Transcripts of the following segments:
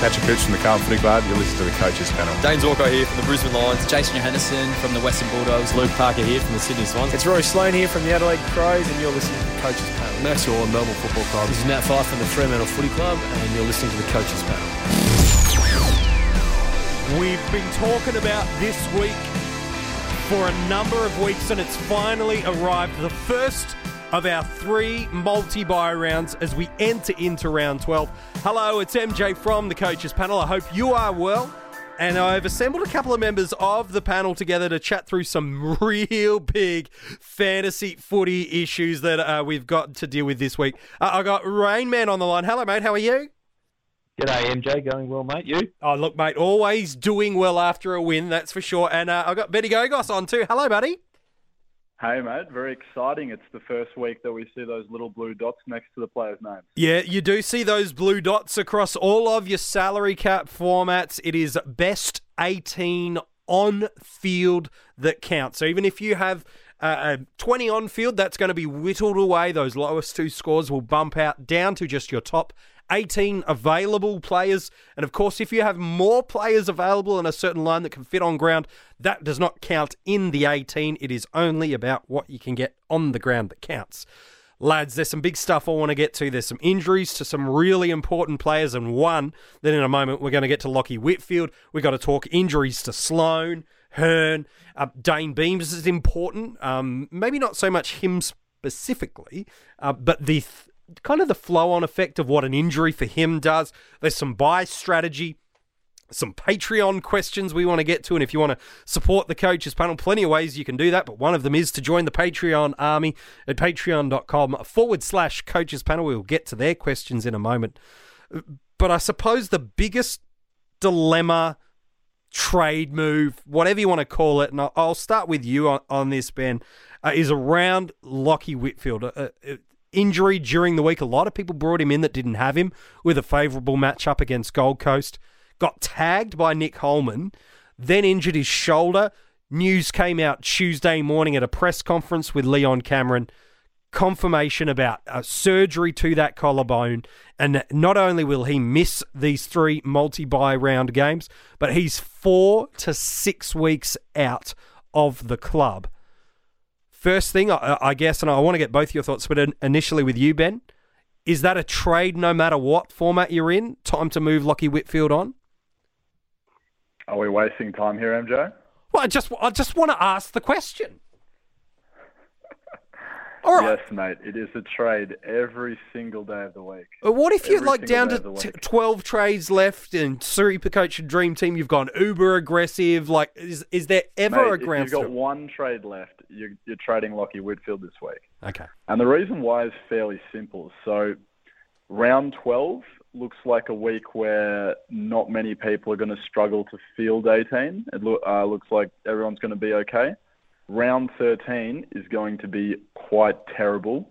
Patrick Cooch from the Carlton Footy Club. You're listening to the Coaches Panel. James Walker here from the Brisbane Lions. Jason Johannisen from the Western Bulldogs. Luke Parker here from the Sydney Swans. It's Rory Sloane here from the Adelaide Crows, and you're listening to the Coaches Panel. Max Orr, Melbourne Football Club. This is Nat Fyfe from the Fremantle Footy Club, and you're listening to the Coaches Panel. We've been talking about this week for a number of weeks, and it's finally arrived. The first of our three multi buy rounds as we enter into round 12. Hello, it's MJ from the Coaches Panel. I hope you are well. And I've assembled a couple of members of the panel together to chat through some real big fantasy footy issues that uh, we've got to deal with this week. Uh, I got Rain Man on the line. Hello, mate. How are you? G'day, MJ. Going well, mate. You? Oh, look, mate. Always doing well after a win, that's for sure. And uh, I've got Benny Gogos on too. Hello, buddy. Hey, mate. Very exciting. It's the first week that we see those little blue dots next to the players' names. Yeah, you do see those blue dots across all of your salary cap formats. It is best 18 on field that counts. So even if you have uh, 20 on field, that's going to be whittled away. Those lowest two scores will bump out down to just your top 18 available players. And of course, if you have more players available in a certain line that can fit on ground, that does not count in the 18. It is only about what you can get on the ground that counts. Lads, there's some big stuff I want to get to. There's some injuries to some really important players, and one that in a moment we're going to get to Lachie Whitfield. We've got to talk injuries to Sloane, Hurn, uh, Dayne Beams is important. Um, maybe not so much him specifically, uh, but the th- kind of the flow on effect of what an injury for him does. There's some buy strategy, some Patreon questions we want to get to. And if you want to support the coaches panel, plenty of ways you can do that. But one of them is to join the Patreon army at patreon.com forward slash coaches panel. We'll get to their questions in a moment. But I suppose the biggest dilemma, trade move, whatever you want to call it, and I'll start with you on, on this, Ben, uh, is around Lachie Whitfield. Uh, uh injury during the week. A lot of people brought him in that didn't have him with a favourable matchup against Gold Coast. Got tagged by Nick Holman, then injured his shoulder. News came out Tuesday morning at a press conference with Leon Cameron. Confirmation about a surgery to that collarbone. And not only will he miss these three multi buy round games, but he's four to six weeks out of the club. First thing, I, I guess, and I want to get both your thoughts, but initially with you, Ben, is that a trade no matter what format you're in? Time to move Lachie Whitfield on? Are we wasting time here, MJ? Well, I just, I just want to ask the question. All right. Yes, mate. It is a trade every single day of the week. But what if you're like down to t- 12 trades left and Super Coach and Dream Team, you've gone uber aggressive? Like, is is there ever mate, a ground If you've got one trade left, you're, you're trading Lachie Whitfield this week. Okay. And the reason why is fairly simple. So, round 12 looks like a week where not many people are going to struggle to field 18. It lo- uh, looks like everyone's going to be okay round 13 is going to be quite terrible.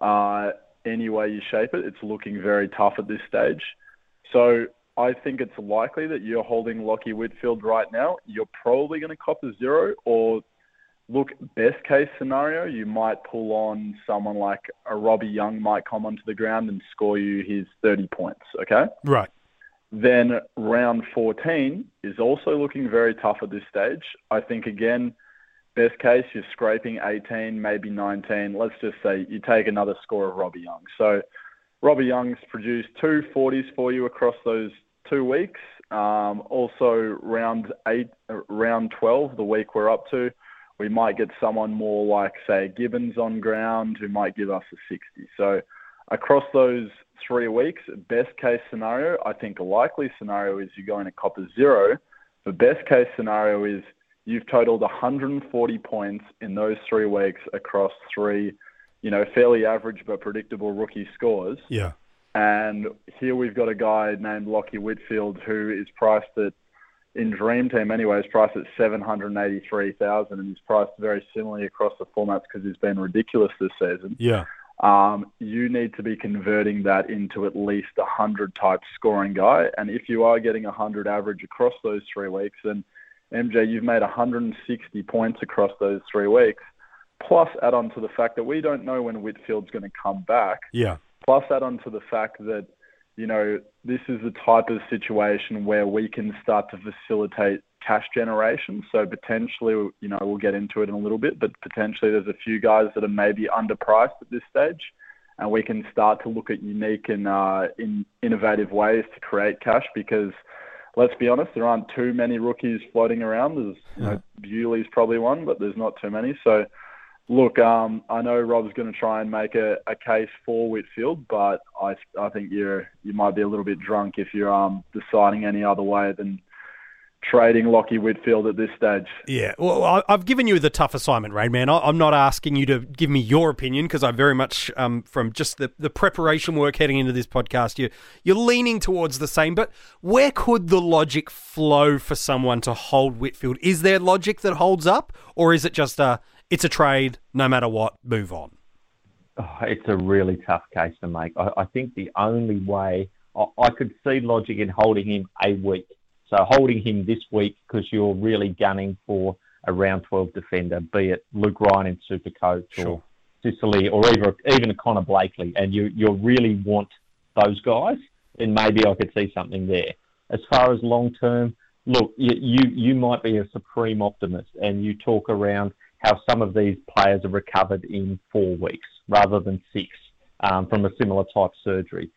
Uh, any way you shape it, it's looking very tough at this stage. So I think it's likely that you're holding Lachie Whitfield right now. You're probably going to cop a zero, or look, best case scenario, you might pull on someone like a Robbie Young might come onto the ground and score you his 30 points. Okay. Right. Then round 14 is also looking very tough at this stage. I think again Best case, you're scraping 18, maybe 19. Let's just say you take another score of Robbie Young. So Robbie Young's produced two 40s for you across those two weeks. Um, also, round eight, round 12, the week we're up to, we might get someone more like, say, Gibbons on ground who might give us a 60. So across those three weeks, best case scenario, I think a likely scenario is you're going to cop a zero. The best case scenario is you've totaled 140 points in those three weeks across three, you know, fairly average but predictable rookie scores. Yeah. And here we've got a guy named Lachie Whitfield who is priced at, in Dream Team anyway, is priced at 783,000 and he's priced very similarly across the formats because he's been ridiculous this season. Yeah. Um, you need to be converting that into at least a 100 type scoring guy. And if you are getting a 100 average across those three weeks, then – MJ, you've made 160 points across those three weeks. Plus, add on to the fact that we don't know when Whitfield's going to come back. Yeah. Plus, add on to the fact that you know, this is the type of situation where we can start to facilitate cash generation. So potentially, you know, we'll get into it in a little bit, but potentially there's a few guys that are maybe underpriced at this stage, and we can start to look at unique and uh, in innovative ways to create cash because. Let's be honest, there aren't too many rookies floating around. There's, you know, Bewley's probably one, but there's not too many. So, Look, um, I know Rob's going to try and make a, a case for Whitfield, but I, I think you're you might be a little bit drunk if you're um, deciding any other way than trading Lachie Whitfield at this stage. Yeah, well, I've given you the tough assignment, Rain Man. I'm not asking you to give me your opinion because I very much, um, from just the, the preparation work heading into this podcast, you you're leaning towards the same. But where could the logic flow for someone to hold Whitfield? Is there logic that holds up, or is it just a it's a trade, no matter what, move on? Oh, it's a really tough case to make. I, I think the only way I, I, could see logic in holding him a week. So holding him this week because you're really gunning for a round 12 defender, be it Luke Ryan in Supercoach sure. or Sicily or even, even Connor Blakely, and you, you really want those guys, then maybe I could see something there. As far as long term, look, you, you, you might be a supreme optimist and you talk around – how some of these players are recovered in four weeks rather than six um, from a similar type surgery.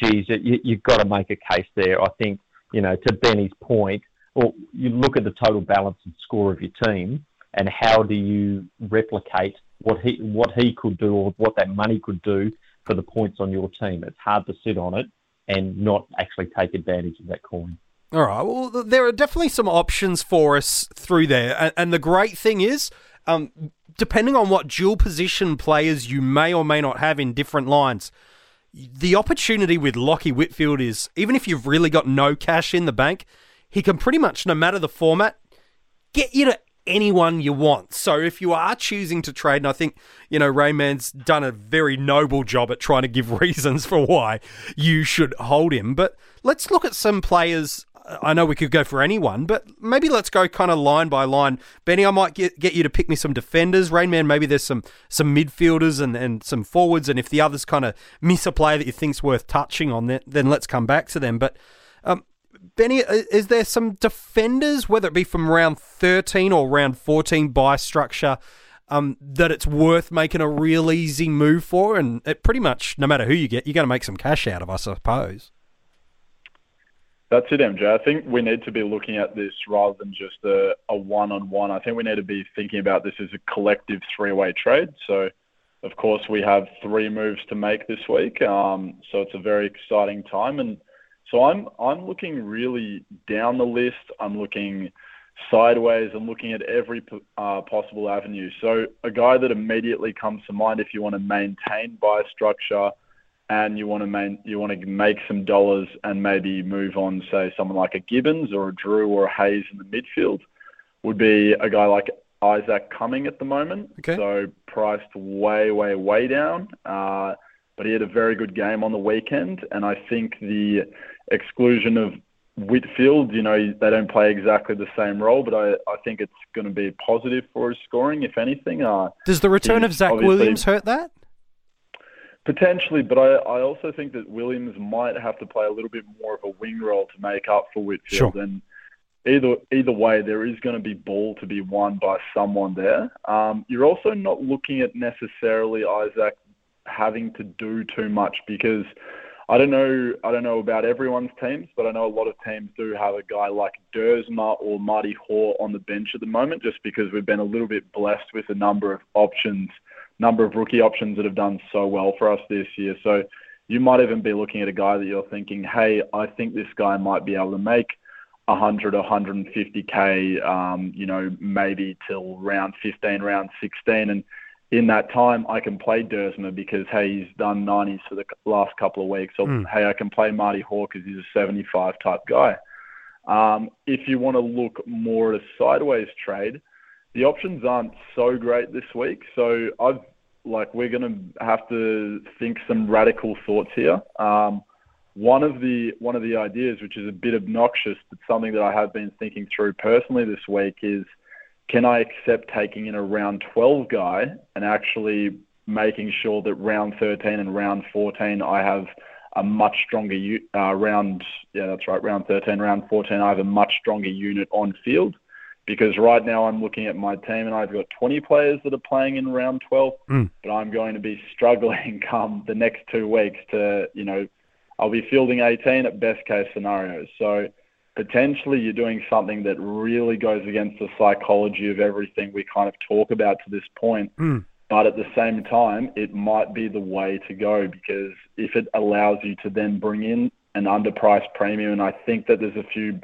Geez, you, you've got to make a case there. I think, you know, to Benny's point, well, you look at the total balance and score of your team, and how do you replicate what he what he could do or what that money could do for the points on your team? It's hard to sit on it and not actually take advantage of that coin. All right. Well, there are definitely some options for us through there, and the great thing is um, depending on what dual position players you may or may not have in different lines, the opportunity with Lachie Whitfield is even if you've really got no cash in the bank, he can pretty much, no matter the format, get you to anyone you want. So if you are choosing to trade, and I think, you know, Rainman's done a very noble job at trying to give reasons for why you should hold him. But let's look at some players I know we could go for anyone, but maybe let's go kind of line by line. Benny, I might get, get you to pick me some defenders. Rainman, maybe there's some some midfielders and, and some forwards, and if the others kind of miss a player that you think's worth touching on, then, then let's come back to them. But um, Benny, is there some defenders, whether it be from round 13 or round 14 by structure, um, that it's worth making a real easy move for? And it pretty much, no matter who you get, you're going to make some cash out of, I suppose. That's it, MJ. I think we need to be looking at this rather than just a, a one-on-one. I think we need to be thinking about this as a collective three-way trade. So, of course, we have three moves to make this week. Um, so it's a very exciting time, and so I'm I'm looking really down the list. I'm looking sideways. I'm looking at every uh, possible avenue. So a guy that immediately comes to mind if you want to maintain buy structure and you want to main, you want to make some dollars and maybe move on, say someone like a Gibbons or a Drew or a Hayes in the midfield, would be a guy like Isaac Cumming at the moment. Okay. So priced way, way, way down. Uh, but he had a very good game on the weekend, and I think the exclusion of Whitfield, you know, they don't play exactly the same role, but I, I think it's going to be positive for his scoring, if anything. Uh, Does the return of Zach Williams hurt that? Potentially, but I, I also think that Williams might have to play a little bit more of a wing role to make up for Whitfield. Sure. And either either way, there is going to be ball to be won by someone there. Um, you're also not looking at necessarily Isaac having to do too much because I don't know I don't know about everyone's teams, but I know a lot of teams do have a guy like Duursma or Marty Hore on the bench at the moment, just because we've been a little bit blessed with a number of options number of rookie options that have done so well for us this year. So you might even be looking at a guy that you're thinking, hey, I think this guy might be able to make 100 or 150k, um, you know, maybe till round 15, round 16, and in that time I can play Duursma because hey, he's done 90s for the last couple of weeks, or mm. hey, I can play Marty Hore because he's a 75 type guy. Um, if you want to look more at a sideways trade, the options aren't so great this week. So I've like we're going to have to think some radical thoughts here. Um, one of the one of the ideas, which is a bit obnoxious, but something that I have been thinking through personally this week, is can I accept taking in a round 12 guy and actually making sure that round 13 and round 14 I have a much stronger uh, round. Yeah, that's right. Round 13, round 14. I have a much stronger unit on field because right now I'm looking at my team and I've got 20 players that are playing in round 12, mm. but I'm going to be struggling come the next two weeks to, you know, I'll be fielding 18 at best case scenarios. So potentially you're doing something that really goes against the psychology of everything we kind of talk about to this point. Mm. But at the same time, it might be the way to go because if it allows you to then bring in an underpriced premium, and I think that there's a few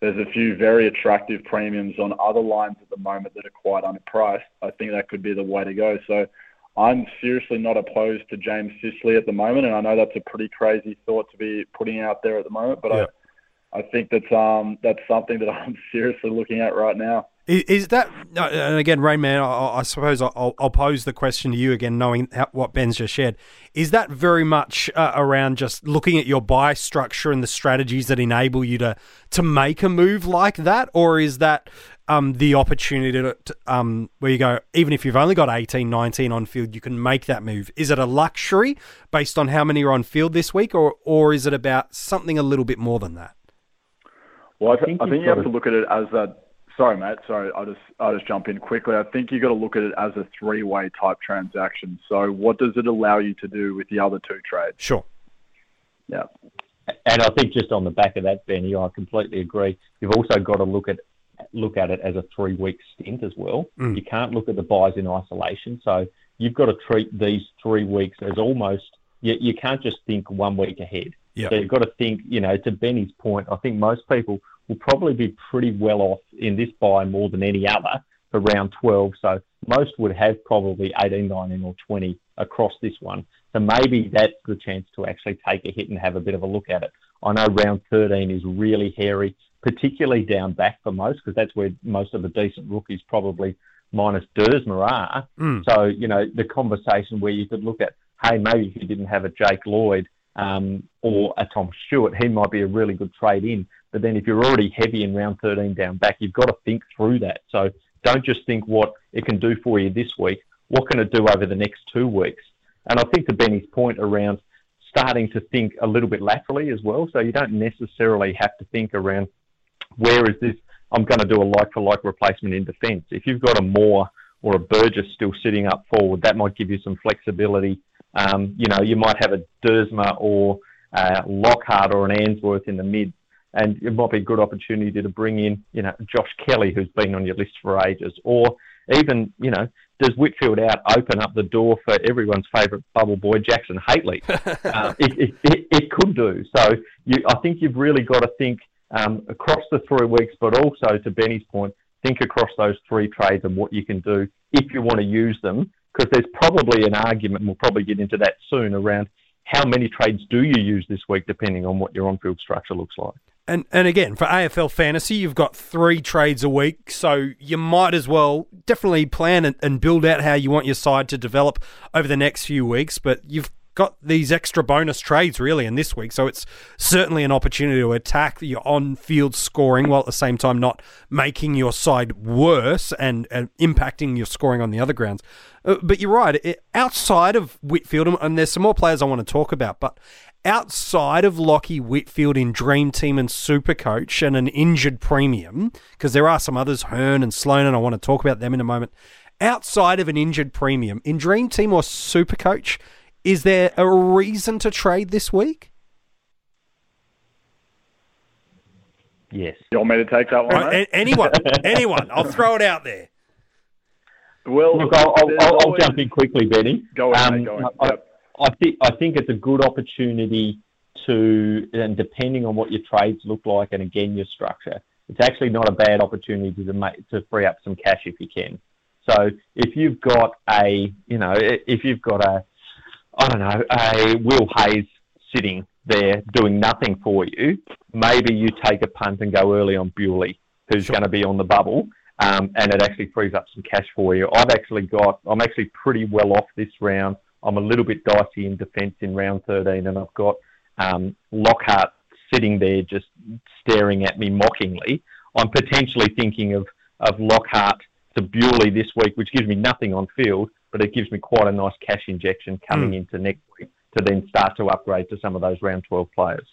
there's a few very attractive premiums on other lines at the moment that are quite underpriced. I think that could be the way to go. So I'm seriously not opposed to James Sicily at the moment, and I know that's a pretty crazy thought to be putting out there at the moment, but yeah. I, I think that's um that's something that I'm seriously looking at right now. Is, that and again, Rain Man? I, I suppose I'll, I'll, pose the question to you again, knowing how, what Ben's just shared. Is that very much uh, around just looking at your buy structure and the strategies that enable you to to make a move like that, or is that um, the opportunity to, to um, where you go, even if you've only got 18, 19 on field, you can make that move? Is it a luxury based on how many are on field this week, or or is it about something a little bit more than that? Well, I, th- I think, I think you have to look at it as a Sorry, mate. Sorry, I'll just I'll just jump in quickly. I think you've got to look at it as a three-way type transaction. So, what does it allow you to do with the other two trades? Sure. Yeah. And I think just on the back of that, Benny, I completely agree. You've also got to look at look at it as a three-week stint as well. Mm. You can't look at the buys in isolation. So you've got to treat these three weeks as almost you, you can't just think one week ahead. Yeah. So you've got to think, you know, to Benny's point, I think most people will probably be pretty well off in this buy more than any other for round 12. So most would have probably 18, 19, or 20 across this one. So maybe that's the chance to actually take a hit and have a bit of a look at it. I know round 13 is really hairy, particularly down back for most, because that's where most of the decent rookies probably minus Duursma are. Mm. So, you know, the conversation where you could look at, hey, maybe if you didn't have a Jake Lloyd um, or a Tom Stewart, he might be a really good trade in. But then if you're already heavy in round 13 down back, you've got to think through that. So don't just think what it can do for you this week. What can it do over the next two weeks? And I think to Benny's point around starting to think a little bit laterally as well. So you don't necessarily have to think around where is this? I'm going to do a like for like replacement in defence. If you've got a Moore or a Burgess still sitting up forward, that might give you some flexibility. Um, you know, you might have a Duursma or uh, Lockhart or an Ainsworth in the mid and it might be a good opportunity to bring in, you know, Josh Kelly, who's been on your list for ages, or even, you know, does Whitfield out open up the door for everyone's favourite bubble boy, Jackson Hately? uh, it, it, it, it, could do. So you, I think you've really got to think um, across the three weeks, but also to Benny's point, think across those three trades and what you can do if you want to use them, because there's probably an argument, and we'll probably get into that soon, around how many trades do you use this week, depending on what your on-field structure looks like. And and again, for AFL fantasy, you've got three trades a week, so you might as well definitely plan and, and build out how you want your side to develop over the next few weeks. But you've got these extra bonus trades really in this week, so it's certainly an opportunity to attack your on-field scoring while at the same time not making your side worse and, and impacting your scoring on the other grounds. Uh, but you're right, it, outside of Whitfield, and there's some more players I want to talk about, but outside of Lachie Whitfield in Dream Team and Super Coach and an injured premium, because there are some others, Hurn and Sloane, and I want to talk about them in a moment. Outside of an injured premium in Dream Team or Super Coach, is there a reason to trade this week? Yes. You want me to take that one? Right, anyone, anyone. I'll throw it out there. Well, look, I'll, I'll, I'll, I'll jump in quickly, Benny. Go ahead, um, go ahead. I think I think it's a good opportunity to, and depending on what your trades look like, and again your structure, it's actually not a bad opportunity to make to free up some cash if you can. So if you've got a, you know, if you've got a, I don't know, a Will Hayes sitting there doing nothing for you, maybe you take a punt and go early on Bewley, who's sure. going to be on the bubble, um, and it actually frees up some cash for you. I've actually got, I'm actually pretty well off this round I'm a little bit dicey in defence in round 13, and I've got um, Lockhart sitting there just staring at me mockingly. I'm potentially thinking of, of Lockhart to Bewley this week, which gives me nothing on field, but it gives me quite a nice cash injection coming mm. into next week. to then start to upgrade to some of those round 12 players.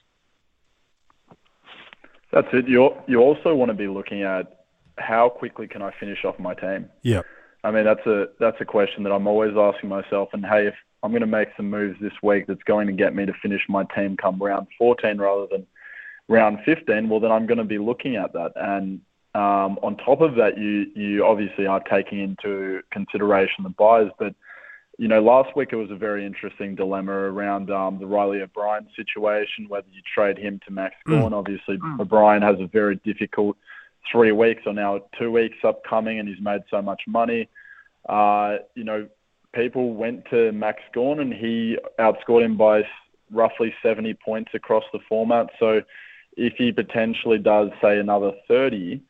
That's it. You you also want to be looking at how quickly can I finish off my team. Yeah. I mean that's a that's a question that I'm always asking myself. And hey, if I'm going to make some moves this week that's going to get me to finish my team come round 14 rather than round 15, well then I'm going to be looking at that. And um, on top of that, you you obviously are taking into consideration the buys, but you know, last week it was a very interesting dilemma around um, the Riley O'Brien situation, whether you trade him to Max Gawn. Mm. Obviously, mm. O'Brien has a very difficult three weeks or now two weeks upcoming, and he's made so much money. Uh, you know, people went to Max Gawn, and he outscored him by roughly 70 points across the format. So, if he potentially does say another 30,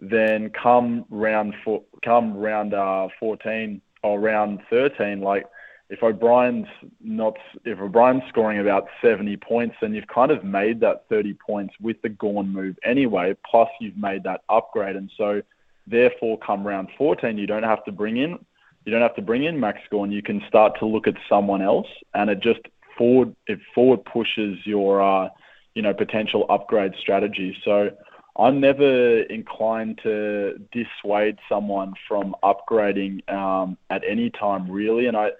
then come round four, come round uh, 14 or round 13, like if O'Brien's not, if O'Brien's scoring about 70 points, then you've kind of made that 30 points with the Gawn move anyway. Plus, you've made that upgrade, and so therefore, come round 14, you don't have to bring in, you don't have to bring in Max Gawn. You can start to look at someone else, and it just forward, it forward pushes your, uh, you know, potential upgrade strategy. So I'm never inclined to dissuade someone from upgrading um, at any time, really. And I,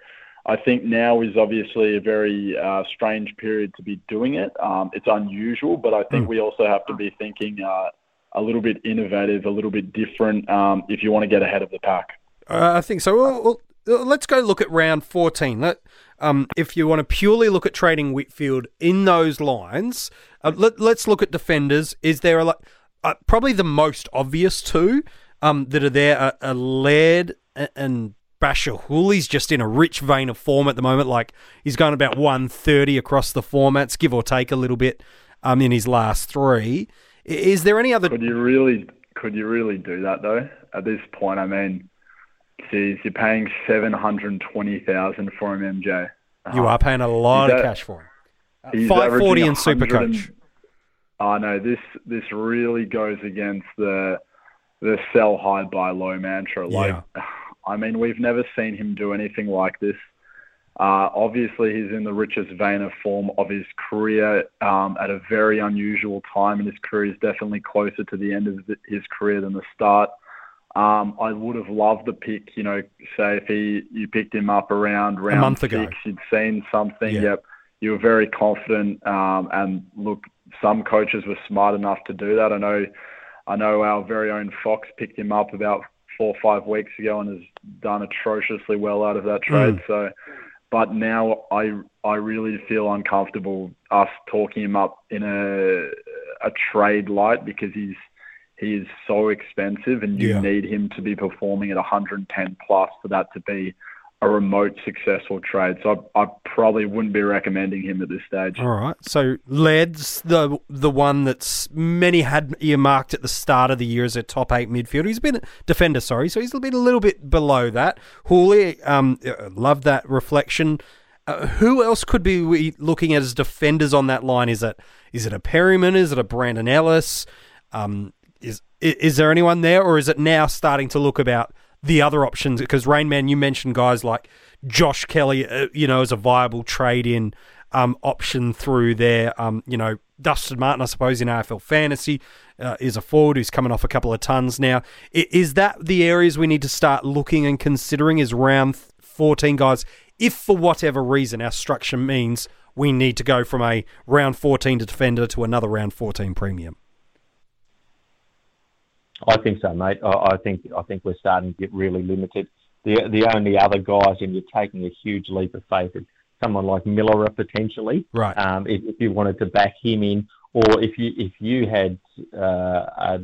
I think now is obviously a very uh, strange period to be doing it. Um, it's unusual, but I think mm. we also have to be thinking uh, a little bit innovative, a little bit different um, if you want to get ahead of the pack. Uh, I think so. Well, well, let's go look at round 14. Let, um, if you want to purely look at trading Whitfield in those lines, uh, let, us look at defenders. Is there a uh, probably the most obvious two um, that are there are, are Laird and Bachar Houli's just in a rich vein of form at the moment. Like he's going about 130 across the formats, give or take a little bit um, in his last three. Is there any other? Could you really? Could you really do that though? At this point, I mean, geez, you're paying seven hundred twenty thousand for him, MJ. You are paying a lot of cash for him. Uh, Five forty in Super Coach. Oh no, this this really goes against the the sell high buy low mantra. Like, yeah. I mean, we've never seen him do anything like this. Uh, obviously, he's in the richest vein of form of his career um, at a very unusual time and his career. is definitely closer to the end of the, his career than the start. Um, I would have loved the pick, you know, say if he you picked him up around round a month six, ago. you'd seen something. Yeah. Yep, you were very confident. Um, and look, some coaches were smart enough to do that. I know, I know our very own Fox picked him up about four or five weeks ago and has done atrociously well out of that trade. Mm. So, but now I I really feel uncomfortable us talking him up in a a trade light because he's he is so expensive and you yeah. need him to be performing at 110 plus for that to be a remote successful trade. So I, I, probably wouldn't be recommending him at this stage. All right. So Led's the the one that's many had earmarked at the start of the year as a top eight midfielder. He's been a defender, sorry, so he's been a little bit below that. Houli, um, uh, love that reflection. Uh, who else could be we looking at as defenders on that line? Is it is it a Perryman? Is it a Brandon Ellis? Um, is is there anyone there, or is it now starting to look about the other options because Rainman, you mentioned guys like Josh Kelly, uh, you know, as a viable trade in um, option through there. Um, you know, Dustin Martin, I suppose, in AFL fantasy uh, is a forward who's coming off a couple of tons now. Is that the areas we need to start looking and considering? Is round 14 guys, if for whatever reason our structure means we need to go from a round 14 to defender to another round 14 premium? I think so, mate. I, I think I think we're starting to get really limited. The the only other guys, and you're taking a huge leap of faith, is someone like Miller potentially. Right. Um, if, if you wanted to back him in, or if you if you had uh, a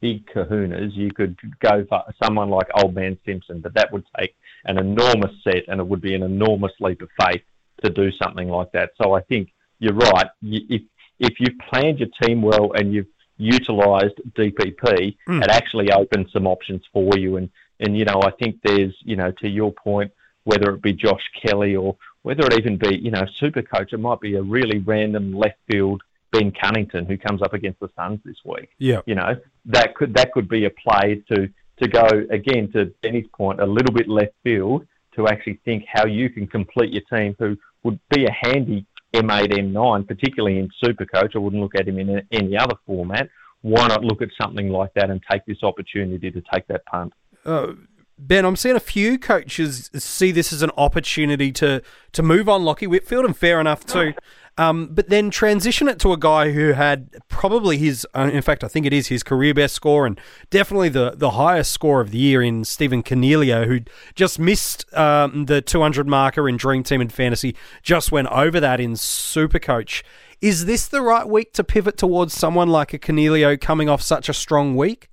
big kahunas, you could go for someone like Old Man Simpson, but that would take an enormous set, and it would be an enormous leap of faith to do something like that. So I think you're right. If if you've planned your team well and you've utilised DPP, mm. it actually opens some options for you. And, and, you know, I think there's, you know, to your point, whether it be Josh Kelly or whether it even be, you know, super coach, it might be a really random left field Ben Cunnington who comes up against the Suns this week. Yeah. You know, that could that could be a play to to go again to Benny's point, a little bit left field to actually think how you can complete your team who would be a handy M8, M9, particularly in Supercoach. I wouldn't look at him in any other format. Why not look at something like that and take this opportunity to take that punt? Uh, Ben, I'm seeing a few coaches see this as an opportunity to to move on Lachie Whitfield, and fair enough too. Um, but then transition it to a guy who had probably his, uh, in fact, I think it is his career best score and definitely the, the highest score of the year in Stephen Coniglio, who just missed um, the 200 marker in Dream Team and Fantasy, just went over that in Supercoach. Is this the right week to pivot towards someone like a Coniglio coming off such a strong week?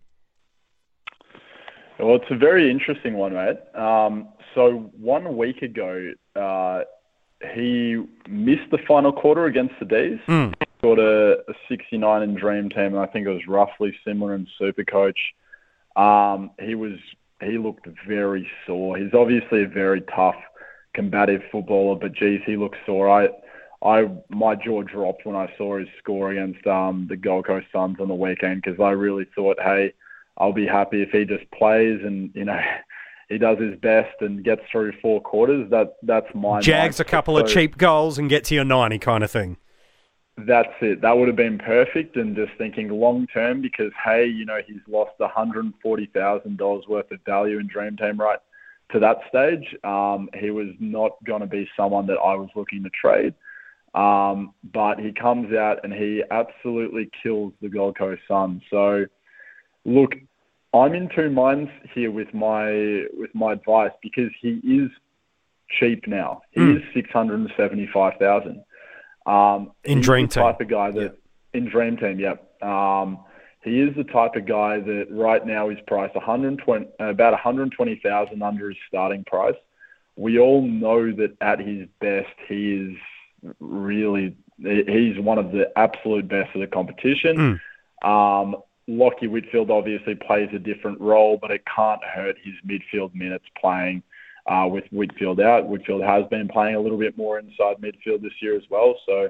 Well, it's a very interesting one, mate. Um, so one week ago, uh, he missed the final quarter against the D's. Mm. Got a, a 69 in Dream Team, and I think it was roughly similar in Supercoach. Um, he was he looked very sore. He's obviously a very tough, combative footballer, but geez, he looks sore. I, I my jaw dropped when I saw his score against um, the Gold Coast Suns on the weekend because I really thought, hey, I'll be happy if he just plays and you know he does his best and gets through four quarters, that that's my jags a couple so, of cheap goals and gets you a ninety kind of thing. That's it. That would have been perfect. And just thinking long term, because hey, you know he's lost one hundred and forty thousand dollars worth of value in Dream Team right to that stage. Um, he was not going to be someone that I was looking to trade. Um, but he comes out and he absolutely kills the Gold Coast Suns. So, look, I'm in two minds here with my with my advice because he is cheap now. He mm. is six hundred and seventy five thousand. Um, in Dream Team, type of guy that yeah. in Dream Team, yep. Um, he is the type of guy that right now is priced 120 about 120,000 under his starting price. We all know that at his best, he is really he's one of the absolute best of the competition. Mm. Um, Lachie Whitfield obviously plays a different role, but it can't hurt his midfield minutes playing uh, with Whitfield out. Whitfield has been playing a little bit more inside midfield this year as well, so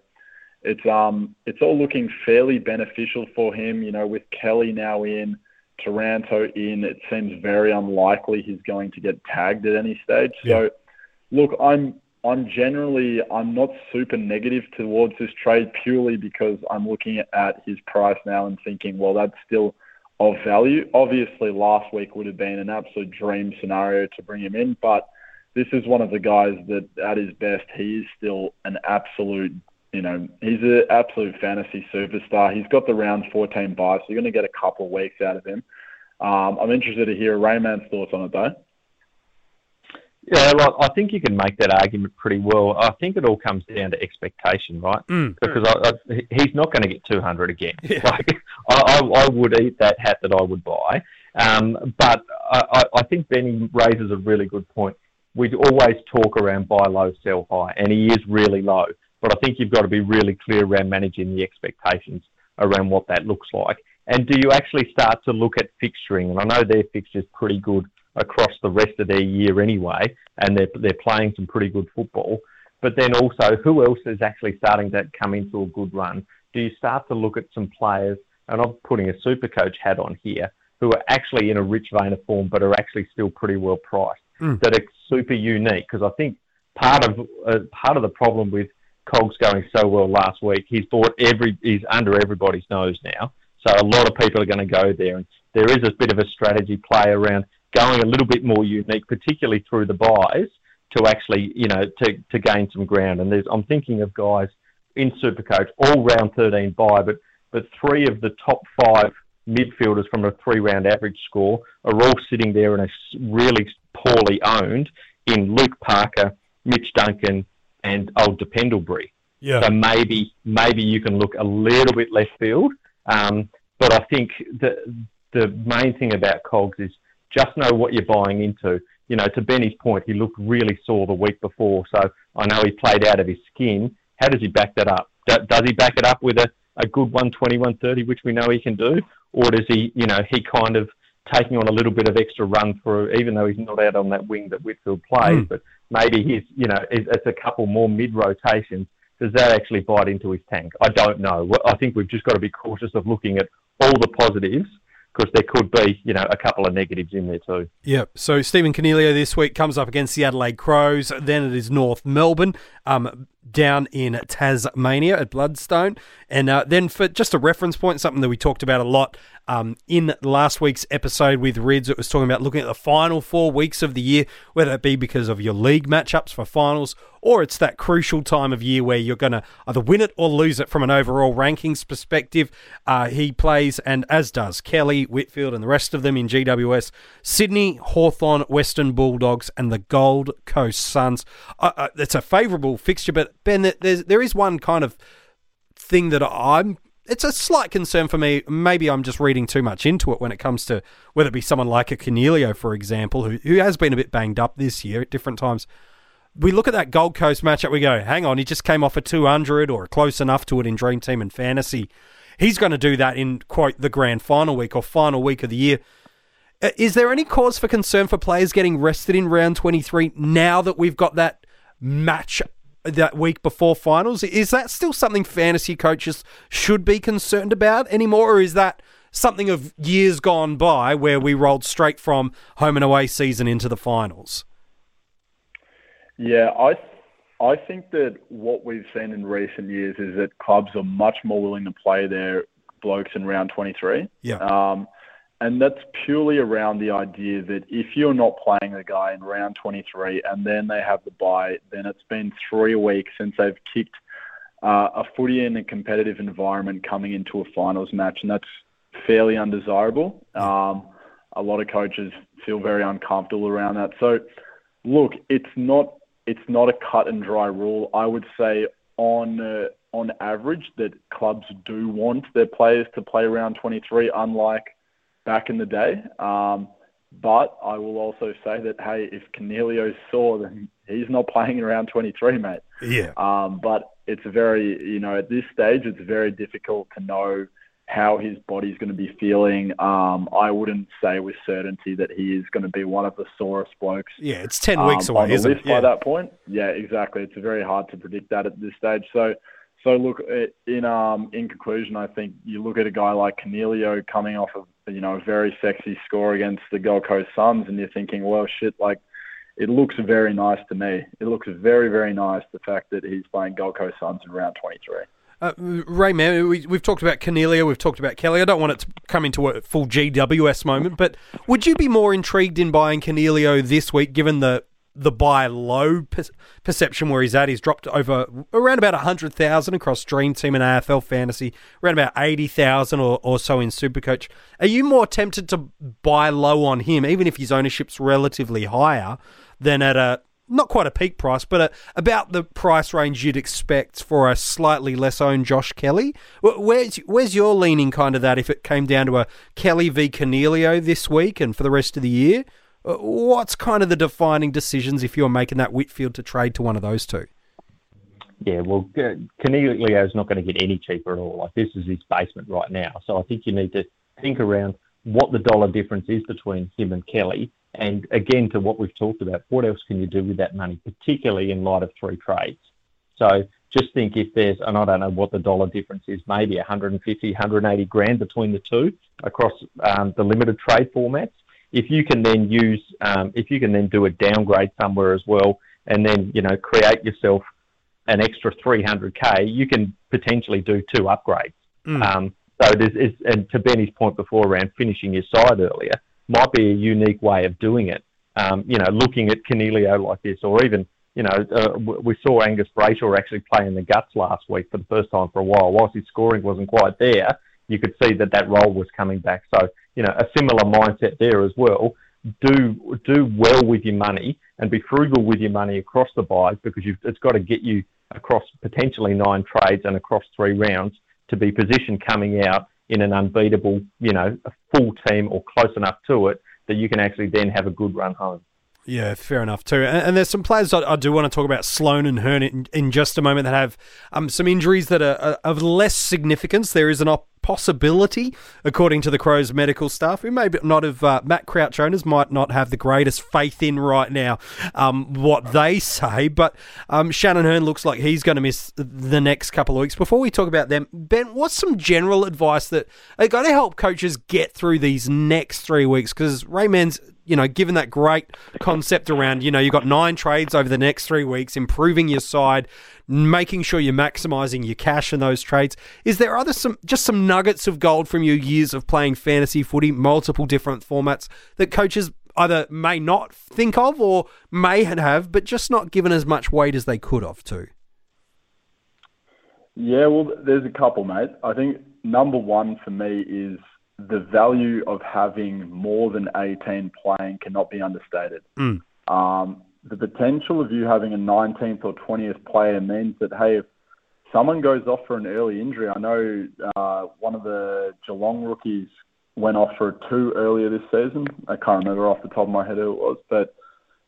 it's um it's all looking fairly beneficial for him. You know, with Kelly now in, Taranto in, it seems very unlikely he's going to get tagged at any stage. Yeah. So, look, I'm I'm generally I'm not super negative towards this trade purely because I'm looking at his price now and thinking, well, that's still of value. Obviously, last week would have been an absolute dream scenario to bring him in, but this is one of the guys that, at his best, he is still an absolute, you know, he's an absolute fantasy superstar. He's got the round 14 buy, so you're going to get a couple of weeks out of him. Um, I'm interested to hear Rainman's thoughts on it, though. Yeah, I think you can make that argument pretty well. I think it all comes down to expectation, right? Mm. Because I, I, he's not going to get 200 again. Yeah. Like, I, I, would eat that hat that I would buy. Um, but I, I think Benny raises a really good point. We always talk around buy low, sell high, and he is really low. But I think you've got to be really clear around managing the expectations around what that looks like. And do you actually start to look at fixturing? And I know their fixture's pretty good across the rest of their year anyway, and they're they're playing some pretty good football. But then also, who else is actually starting to come into a good run? Do you start to look at some players, and I'm putting a super coach hat on here, who are actually in a rich vein of form, but are actually still pretty well priced, mm. that are super unique? Because I think part of uh, part of the problem with Cogs going so well last week, he's bought every he's under everybody's nose now. So a lot of people are going to go there, and there is a bit of a strategy play around going a little bit more unique, particularly through the buys, to actually, you know, to, to gain some ground. And there's, I'm thinking of guys in Supercoach, all round 13 buy, but, but three of the top five midfielders from a three round average score are all sitting there and are really poorly owned in Luke Parker, Mitch Duncan, and old Pendlebury. Yeah. So maybe maybe you can look a little bit left field. Um, but I think the the main thing about Cogs is just know what you're buying into. You know, to Benny's point, he looked really sore the week before, so I know he played out of his skin. How does he back that up? does he back it up with a, a good 120, 130, which we know he can do? Or does he, you know, he kind of taking on a little bit of extra run through, even though he's not out on that wing that Whitfield plays, mm. but maybe he's, you know, it's a couple more mid rotations. Does that actually bite into his tank? I don't know. I think we've just got to be cautious of looking at all the positives because there could be, you know, a couple of negatives in there too. Yep. So Stephen Coniglio this week comes up against the Adelaide Crows. Then it is North Melbourne. Um, down in Tasmania at Blundstone. And uh, then, for just a reference point, something that we talked about a lot um, in last week's episode with Rids, it was talking about looking at the final four weeks of the year, whether it be because of your league matchups for finals or it's that crucial time of year where you're going to either win it or lose it from an overall rankings perspective. Uh, he plays, and as does Kelly, Whitfield, and the rest of them in GWS, Sydney, Hawthorn, Western Bulldogs, and the Gold Coast Suns. Uh, uh, it's a favourable fixture, but Ben, there is one kind of thing that I'm it's a slight concern for me. Maybe I'm just reading too much into it when it comes to whether it be someone like a Coniglio, for example, who, who has been a bit banged up this year at different times. We look at that Gold Coast matchup, we go, hang on, he just came off a 200 or close enough to it in Dream Team and Fantasy. He's going to do that in, quote, the grand final week or final week of the year. Uh, is there any cause for concern for players getting rested in round 23 now that we've got that match that week before finals. Is that still something fantasy coaches should be concerned about anymore, or is that something of years gone by where we rolled straight from home and away season into the finals? Yeah, I I think that what we've seen in recent years is that clubs are much more willing to play their blokes in round 23. Yeah. Um, and that's purely around the idea that if you're not playing the guy in round 23 and then they have the bye, then it's been three weeks since they've kicked uh, a footy in a competitive environment coming into a finals match, and that's fairly undesirable. Um, a lot of coaches feel very uncomfortable around that. So, look, it's not it's not a cut and dry rule. I would say on uh, on average that clubs do want their players to play around 23, unlike back in the day. Um, but I will also say that hey, if Coniglio's sore, then he's not playing around 23, mate. Yeah. Um, but it's very, you know, at this stage, it's very difficult to know how his body's going to be feeling. Um, I wouldn't say with certainty that he is going to be one of the sorest blokes. Yeah, it's 10 weeks um, away, isn't it? Yeah. By that point, yeah, exactly. It's very hard to predict that at this stage. So so look, in um, in conclusion, I think you look at a guy like Coniglio coming off of you know a very sexy score against the Gold Coast Suns, and you're thinking, well, shit, like it looks very nice to me. It looks very very nice the fact that he's playing Gold Coast Suns in round 23. Uh, Ray, man, we, have talked about Coniglio, we've talked about Kelly. I don't want it to come into a full GWS moment, but would you be more intrigued in buying Coniglio this week, given the the buy low per- perception where he's at. He's dropped over around about 100,000 across Dream Team and AFL Fantasy, around about 80,000 or, or so in Supercoach. Are you more tempted to buy low on him, even if his ownership's relatively higher, than at a not quite a peak price, but a, about the price range you'd expect for a slightly less owned Josh Kelly? Where's, where's your leaning kind of that if it came down to a Kelly v Coniglio this week and for the rest of the year? Uh, what's kind of the defining decisions if you're making that Whitfield to trade to one of those two? Yeah, well, Coniglio is not going to get any cheaper at all. Like this is his basement right now. So I think you need to think around what the dollar difference is between him and Kelly. And again, to what we've talked about, what else can you do with that money, particularly in light of three trades? So just think if there's, and I don't know what the dollar difference is, maybe 150, 180 grand between the two across um, the limited trade formats if you can then use, um, if you can then do a downgrade somewhere as well, and then you know create yourself an extra 300k, you can potentially do two upgrades. Mm. Um, so there's, and to Benny's point before around finishing your side earlier, might be a unique way of doing it. Um, you know, looking at Coniglio like this, or even you know, uh, we saw Angus Brayshaw actually play in the guts last week for the first time for a while. Whilst his scoring wasn't quite there, you could see that that role was coming back. So, you know, a similar mindset there as well. Do do well with your money and be frugal with your money across the buys because it's got to get you across potentially nine trades and across three rounds to be positioned coming out in an unbeatable, you know, a full team or close enough to it that you can actually then have a good run home. Yeah, fair enough too. And, and there's some players I, I, do want to talk about, Sloane and Hurn in, in just a moment, that have um, some injuries that are, are, of less significance. There is an op- possibility, according to the Crows medical staff, who may not have, uh, Matt Crouch owners might not have the greatest faith in right now, um, what they say. But um, Shannon Hurn looks like he's going to miss the next couple of weeks. Before we talk about them, Ben, what's some general advice that are going to help coaches get through these next three weeks? Because Rainman's you know, given that great concept around, you know, you've got nine trades over the next three weeks, improving your side, making sure you're maximizing your cash in those trades. Is there other some just some nuggets of gold from your years of playing fantasy footy, multiple different formats that coaches either may not think of or may have, but just not given as much weight as they could have to? Yeah, well, there's a couple, mate. I think number one for me is the value of having more than 18 playing cannot be understated. Mm. Um, the potential of you having a 19th or 20th player means that, hey, if someone goes off for an early injury, I know uh, one of the Geelong rookies went off for a two earlier this season. I can't remember off the top of my head who it was, but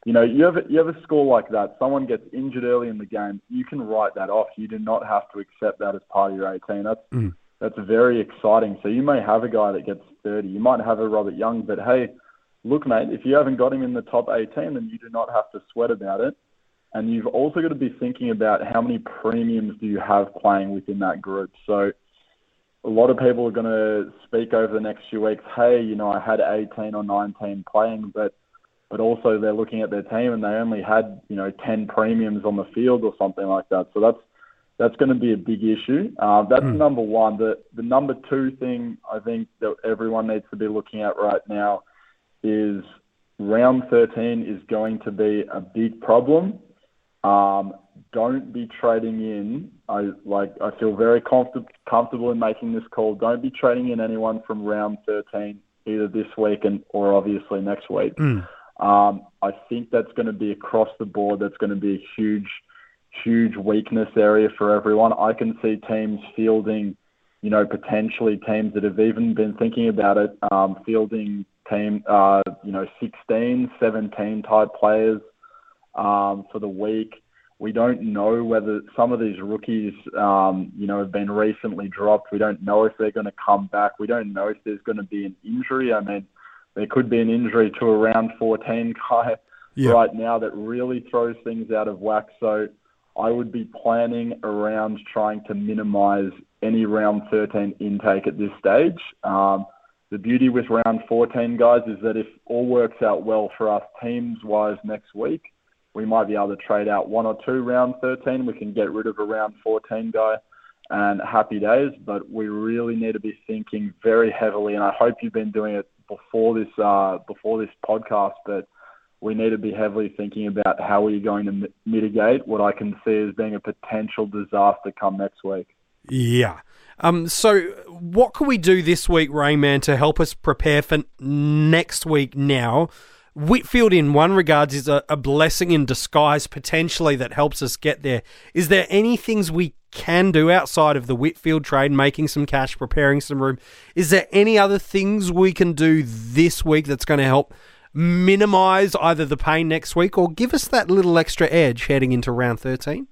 you know, you have a, you have a score like that. Someone gets injured early in the game, you can write that off. You do not have to accept that as part of your 18. That's mm that's very exciting. So you may have a guy that gets 30. You might have a Robert Young, but hey, look, mate, if you haven't got him in the top 18, then you do not have to sweat about it. And you've also got to be thinking about how many premiums do you have playing within that group. So a lot of people are going to speak over the next few weeks, hey, you know, I had 18 or 19 playing, but but also they're looking at their team and they only had, you know, 10 premiums on the field or something like that. So that's that's going to be a big issue. Uh, that's mm. number one. The the number two thing I think that everyone needs to be looking at right now is round 13 is going to be a big problem. Um, don't be trading in. I like. I feel very comfort, comfortable in making this call. Don't be trading in anyone from round 13 either this week and or obviously next week. Mm. Um, I think that's going to be across the board. That's going to be a huge huge weakness area for everyone. I can see teams fielding, you know, potentially teams that have even been thinking about it, um, fielding team, uh, you know, 16, 17 type players um, for the week. We don't know whether some of these rookies, um, you know, have been recently dropped. We don't know if they're going to come back. We don't know if there's going to be an injury. I mean, there could be an injury to a round 14 guy yeah. right now that really throws things out of whack. So I would be planning around trying to minimize any round 13 intake at this stage. Um, the beauty with round 14, guys, is that if all works out well for us teams wise next week, we might be able to trade out one or two round 13. We can get rid of a round 14 guy and happy days, but we really need to be thinking very heavily. And I hope you've been doing it before this uh, before this podcast, but we need to be heavily thinking about how we're going to mitigate what I can see as being a potential disaster come next week. Yeah. Um, so, what can we do this week, Rainman, to help us prepare for next week now? Whitfield, in one regards, is a, a blessing in disguise potentially that helps us get there. Is there any things we can do outside of the Whitfield trade, making some cash, preparing some room? Is there any other things we can do this week that's going to help minimize either the pain next week or give us that little extra edge heading into round 13?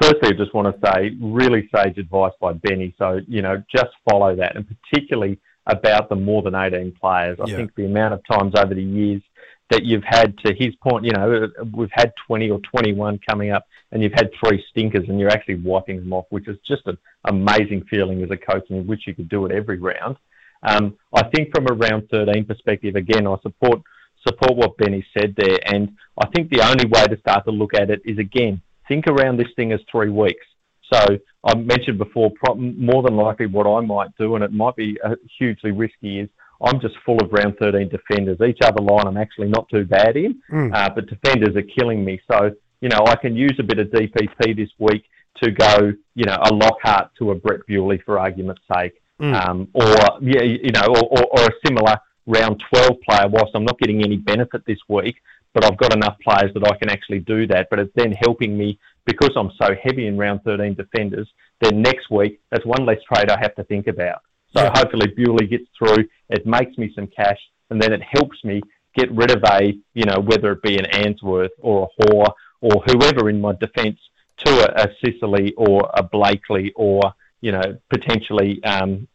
Firstly, I just want to say really sage advice by Benny. So, you know, just follow that, and particularly about the more than 18 players. I yeah. think the amount of times over the years that you've had, to his point, you know, we've had 20 or 21 coming up, and you've had three stinkers, and you're actually wiping them off, which is just an amazing feeling as a coach, and which you could do it every round. Um, I think from a round 13 perspective, again, I support support what Benny said there, and I think the only way to start to look at it is again think around this thing as three weeks. So I mentioned before, more than likely what I might do, and it might be uh, hugely risky, is I'm just full of round 13 defenders. Each other line I'm actually not too bad in, mm. uh, but defenders are killing me. So you know I can use a bit of DPP this week to go, you know, a Lockhart to a Brett Bewley for argument's sake mm. um, or yeah, you know, or, or, or, a similar round 12 player. Whilst I'm not getting any benefit this week, but I've got enough players that I can actually do that. But it's then helping me because I'm so heavy in round 13 defenders. Then next week, that's one less trade I have to think about. So yeah. hopefully Bewley gets through. It makes me some cash, and then it helps me get rid of a, you know, whether it be an Ainsworth or a Hoare or whoever in my defence to a, a Sicily or a Blakely or, you know, potentially um,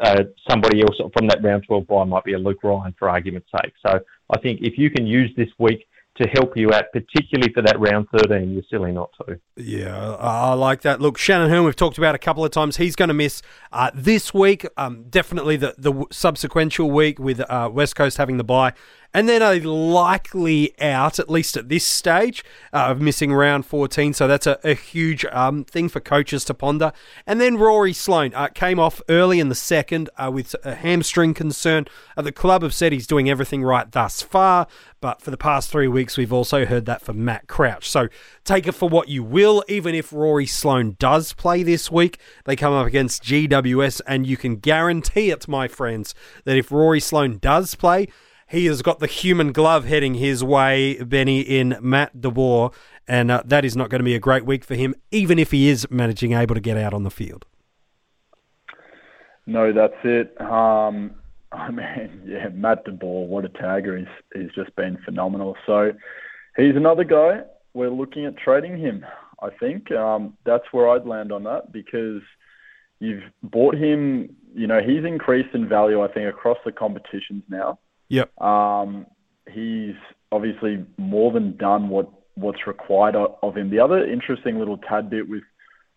uh, somebody else from that round 12 bye might be a Luke Ryan for argument's sake. So I think if you can use this week to help you out, particularly for that round 13. You're silly not to. Yeah, I like that. Look, Shannon Hurn, we've talked about a couple of times. He's going to miss uh, this week, um, definitely the, the subsequential week with uh, West Coast having the bye and then a likely out, at least at this stage, uh, of missing round 14. So that's a, a huge um, thing for coaches to ponder. And then Rory Sloane uh, came off early in the second uh, with a hamstring concern. The club have said he's doing everything right thus far, but for the past three weeks, we've also heard that from Matt Crouch. So take it for what you will. Even if Rory Sloane does play this week, they come up against GWS, and you can guarantee it, my friends, that if Rory Sloane does play, he has got the human glove heading his way, Benny, in Matt De Boer, and uh, that is not going to be a great week for him, even if he is managing able to get out on the field. No, that's it. Um, I mean, yeah, Matt De Boer, what a tagger. He's, he's just been phenomenal. So he's another guy. We're looking at trading him, I think. Um, that's where I'd land on that because you've bought him, you know, he's increased in value, I think, across the competitions now. Yep. Um, he's obviously more than done what what's required of him. The other interesting little tad bit with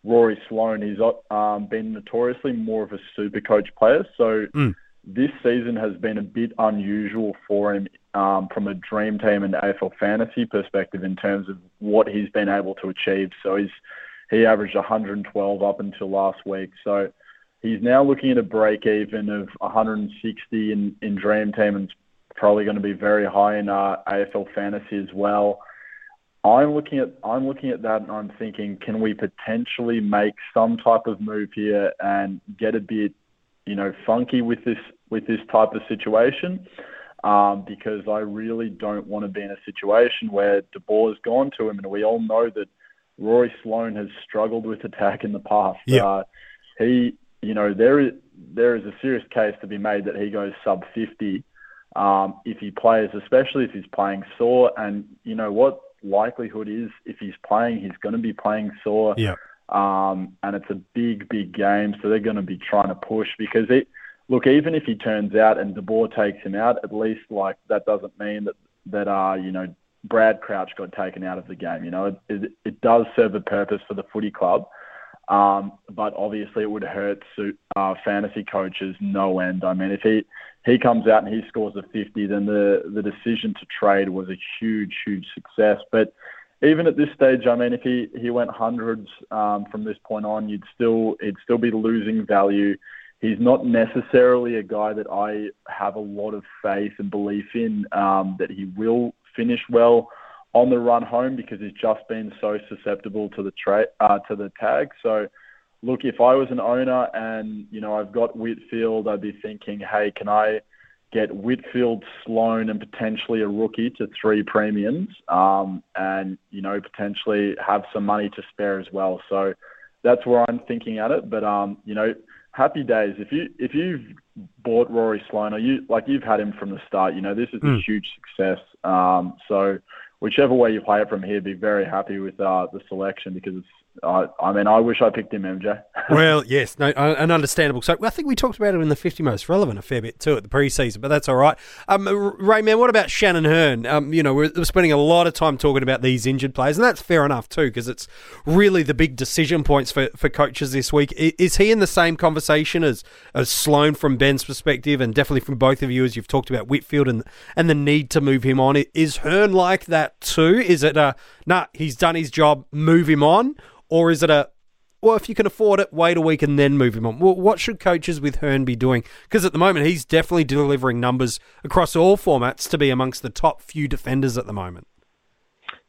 Rory Sloane, he's um, been notoriously more of a super coach player. So mm. this season has been a bit unusual for him um, from a dream team and AFL fantasy perspective in terms of what he's been able to achieve. So he's he averaged 112 up until last week. So He's now looking at a break even of 160 in, in Dream Team and probably going to be very high in uh, AFL fantasy as well. I'm looking at I'm looking at that and I'm thinking, can we potentially make some type of move here and get a bit, you know, funky with this with this type of situation? Um, because I really don't want to be in a situation where De Boer's gone to him, and we all know that Rory Sloane has struggled with attack in the past. Yeah. Uh, he you know, there is there is a serious case to be made that he goes sub 50 um, if he plays, especially if he's playing sore. And you know what likelihood is if he's playing, he's going to be playing sore. Yeah. Um, and it's a big, big game, so they're going to be trying to push because it. Look, even if he turns out and De Boer takes him out, at least like that doesn't mean that that uh you know Brad Crouch got taken out of the game. You know, it, it, it does serve a purpose for the footy club. Um, but obviously, it would hurt uh, fantasy coaches no end. I mean, if he he comes out and he scores a 50, then the the decision to trade was a huge, huge success. But even at this stage, I mean, if he, he went hundreds um, from this point on, you'd still he'd still be losing value. He's not necessarily a guy that I have a lot of faith and belief in um, that he will finish well on the run home because he's just been so susceptible to the tra- uh, to the tag. So, look, if I was an owner and you know I've got Whitfield, I'd be thinking, hey, can I get Whitfield, Sloane, and potentially a rookie to three premiums, um, and you know potentially have some money to spare as well. So that's where I'm thinking at it. But um, you know, happy days if you if you've bought Rory Sloane or you like you've had him from the start. You know, this is a hmm. huge success. Um, so whichever way you play it from here, be very happy with uh, the selection because it's. I, I mean, I wish I picked him, MJ. well, yes, no, and understandable. So I think we talked about it in the 50 most relevant a fair bit too at the preseason, but that's all right. Um, Ray, man, what about Shannon Hurn? Um, you know, we're, we're spending a lot of time talking about these injured players, and that's fair enough too because it's really the big decision points for, for coaches this week. Is he in the same conversation as as Sloane from Ben's perspective, and definitely from both of you as you've talked about Whitfield and and the need to move him on? Is Hurn like that too? Is it a nah? He's done his job, move him on or is it a, well, if you can afford it, wait a week and then move him on? Well, what should coaches with Hurn be doing? Because at the moment, he's definitely delivering numbers across all formats to be amongst the top few defenders at the moment.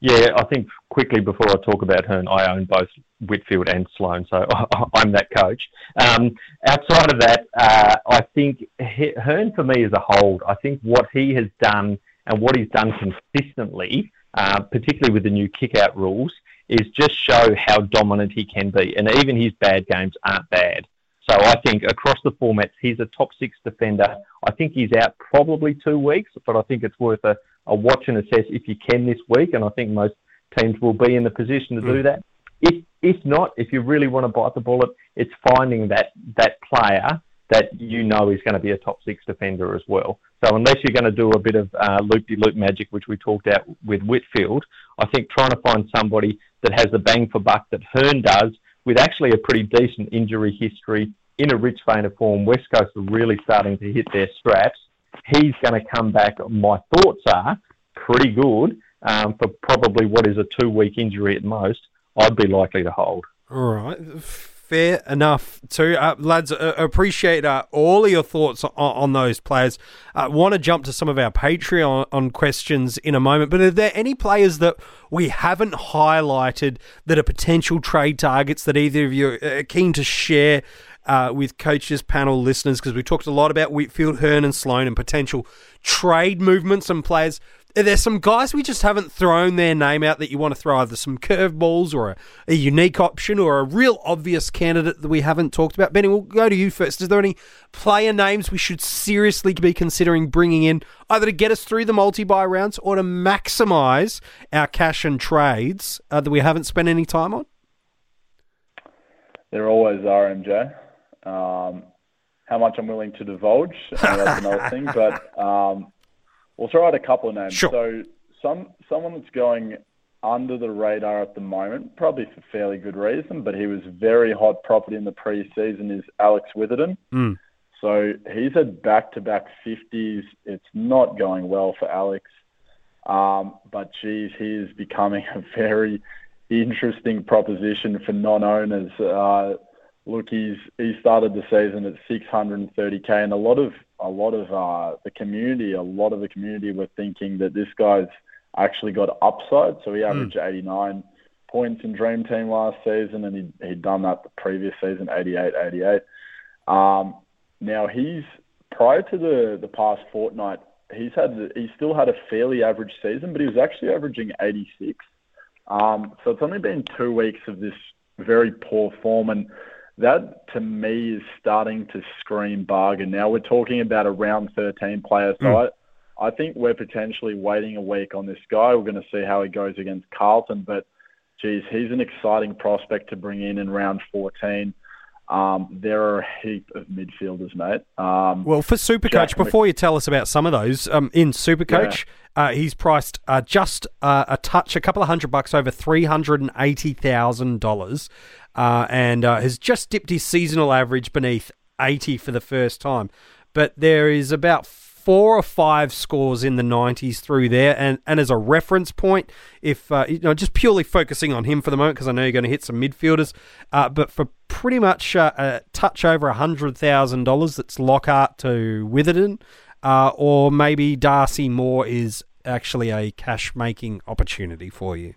Yeah, I think quickly before I talk about Hurn, I own both Whitfield and Sloane, so I'm that coach. Um, outside of that, uh, I think Hurn for me is a hold. I think what he has done and what he's done consistently, uh, particularly with the new kick-out rules, is just show how dominant he can be. And even his bad games aren't bad. So I think across the formats, he's a top six defender. I think he's out probably two weeks, but I think it's worth a, a watch and assess if you can this week. And I think most teams will be in the position to mm. do that. If if not, if you really want to bite the bullet, it's finding that that player that you know is going to be a top six defender as well. So unless you're going to do a bit of uh, loop-de-loop magic, which we talked about with Whitfield, I think trying to find somebody that has the bang for buck that Hurn does, with actually a pretty decent injury history in a rich vein of form. West Coast are really starting to hit their straps. He's going to come back. My thoughts are pretty good um, for probably what is a two-week injury at most. I'd be likely to hold. All right fair enough too. Uh, lads, uh, appreciate uh, all of your thoughts on, on those players. Uh, Want to jump to some of our Patreon on questions in a moment, but are there any players that we haven't highlighted that are potential trade targets that either of you are keen to share uh, with coaches panel listeners? Because we talked a lot about Whitfield, Hurn, and Sloane and potential trade movements and players there's some guys we just haven't thrown their name out that you want to throw either some curveballs or a, a, unique option or a real obvious candidate that we haven't talked about. Benny, we'll go to you first. Is there any player names we should seriously be considering bringing in either to get us through the multi-bye rounds or to maximise our cash and trades uh, that we haven't spent any time on? There always are, MJ. Um, how much I'm willing to divulge, that's another thing. But um, We'll throw out a couple of names. Sure. So some someone that's going under the radar at the moment, probably for fairly good reason, but he was very hot property in the preseason is Alex Witherden. Mm. So he's had back-to-back 50s. It's not going well for Alex. Um, but geez, he is becoming a very interesting proposition for non-owners. Uh, look, he's he started the season at 630k, and a lot of a lot of uh, the community, a lot of the community were thinking that this guy's actually got upside. So he averaged mm. 89 points in Dream Team last season, and he'd, he'd done that the previous season, 88, 88. Um, now he's prior to the the past fortnight, he's had he still had a fairly average season, but he was actually averaging 86. Um, so it's only been two weeks of this very poor form, and that to me is starting to scream bargain. Now we're talking about a round 13 player, so mm. I, I think we're potentially waiting a week on this guy. We're going to see how he goes against Carlton, but geez, he's an exciting prospect to bring in in round 14. Um, there are a heap of midfielders, mate. Um, well, for Supercoach, before you tell us about some of those, um, in Supercoach, yeah. uh, he's priced uh, just uh, a touch, a couple of hundred bucks over three hundred and eighty thousand dollars, uh, and uh, has just dipped his seasonal average beneath eighty for the first time. But there is about four or five scores in the 90s through there. And, and as a reference point, if, uh, you know, just purely focusing on him for the moment, because I know you're going to hit some midfielders, uh, but for pretty much uh, a touch over $100,000, that's Lockhart to Witherden, uh, or maybe Darcy Moore is actually a cash making opportunity for you.